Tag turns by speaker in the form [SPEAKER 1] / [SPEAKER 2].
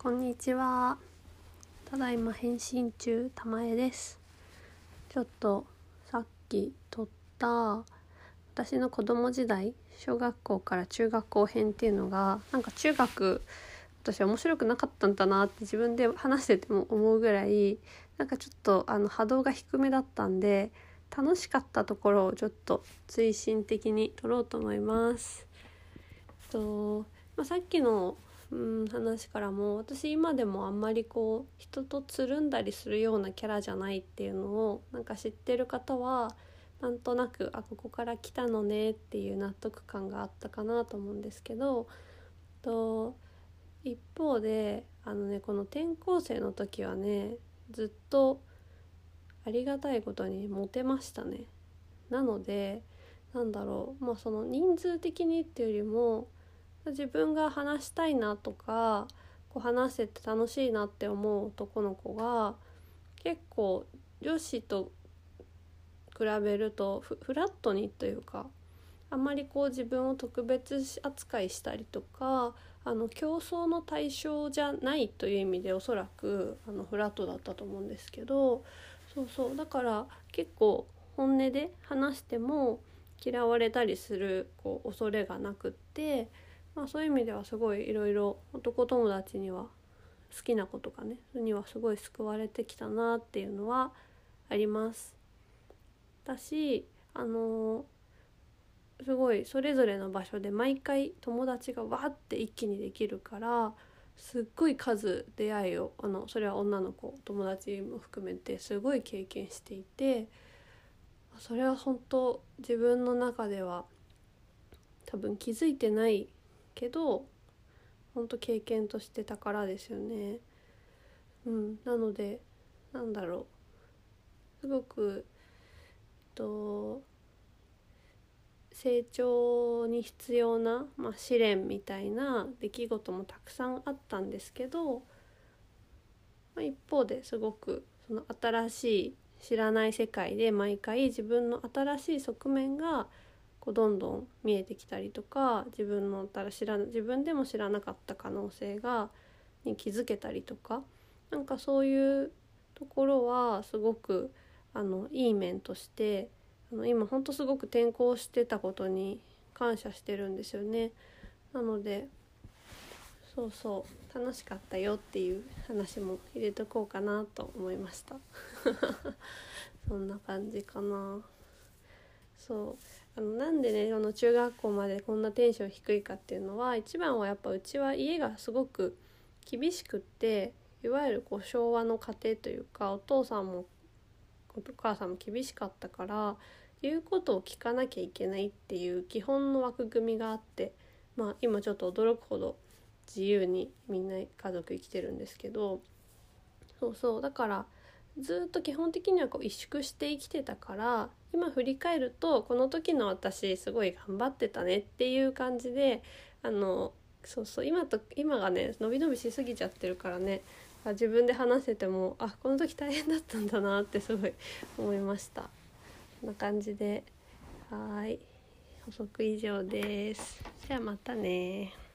[SPEAKER 1] こんにちは。ただいま返信中、たまえです。ちょっとさっき撮った私の子供時代、小学校から中学校編っていうのが、なんか中学私面白くなかったんだなって自分で話してても思うぐらい、なんかちょっとあの波動が低めだったんで、楽しかったところをちょっと追伸的に撮ろうと思います。とまあ、さっきのうん、話からも私今でもあんまりこう人とつるんだりするようなキャラじゃないっていうのをなんか知ってる方はなんとなくあここから来たのねっていう納得感があったかなと思うんですけどと一方であのねこの転校生の時はねずっとありがたいことにモテましたね。なのでなんだろうまあその人数的にっていうよりも自分が話したいなとかこう話してて楽しいなって思う男の子が結構女子と比べるとフラットにというかあんまりこう自分を特別扱いしたりとかあの競争の対象じゃないという意味でおそらくあのフラットだったと思うんですけどそうそうだから結構本音で話しても嫌われたりするこう恐れがなくって。まあ、そういう意味ではすごいいろいろ男友達には好きな子とかねにはすごい救われてきたなっていうのはあります。だしあのすごいそれぞれの場所で毎回友達がわって一気にできるからすっごい数出会いをあのそれは女の子友達も含めてすごい経験していてそれは本当自分の中では多分気づいてないけど本当経験として宝ですよね。うん、なのでなんだろうすごくえっと成長に必要な、まあ、試練みたいな出来事もたくさんあったんですけど、まあ、一方ですごくその新しい知らない世界で毎回自分の新しい側面がこうどんどん見えてきたりとか自分のたら知ら自分でも知らなかった可能性がに気づけたりとかなんかそういうところはすごくあのいい面としてあの今ほんとすごく転校してたことに感謝してるんですよね。なのでそうそう楽しかったよっていう話も入れとこうかなと思いました。そんな感じかな。そう。あのなんでねその中学校までこんなテンション低いかっていうのは一番はやっぱうちは家がすごく厳しくっていわゆるこう昭和の家庭というかお父さんもお母さんも厳しかったから言うことを聞かなきゃいけないっていう基本の枠組みがあってまあ今ちょっと驚くほど自由にみんな家族生きてるんですけどそうそう。だからずっと基本的にはこう萎縮して生きてたから今振り返るとこの時の私すごい頑張ってたねっていう感じであのそうそう今と今がね伸び伸びしすぎちゃってるからね自分で話してもあこの時大変だったんだなってすごい 思いました。こんな感じではい補足以上です。じゃあまたね。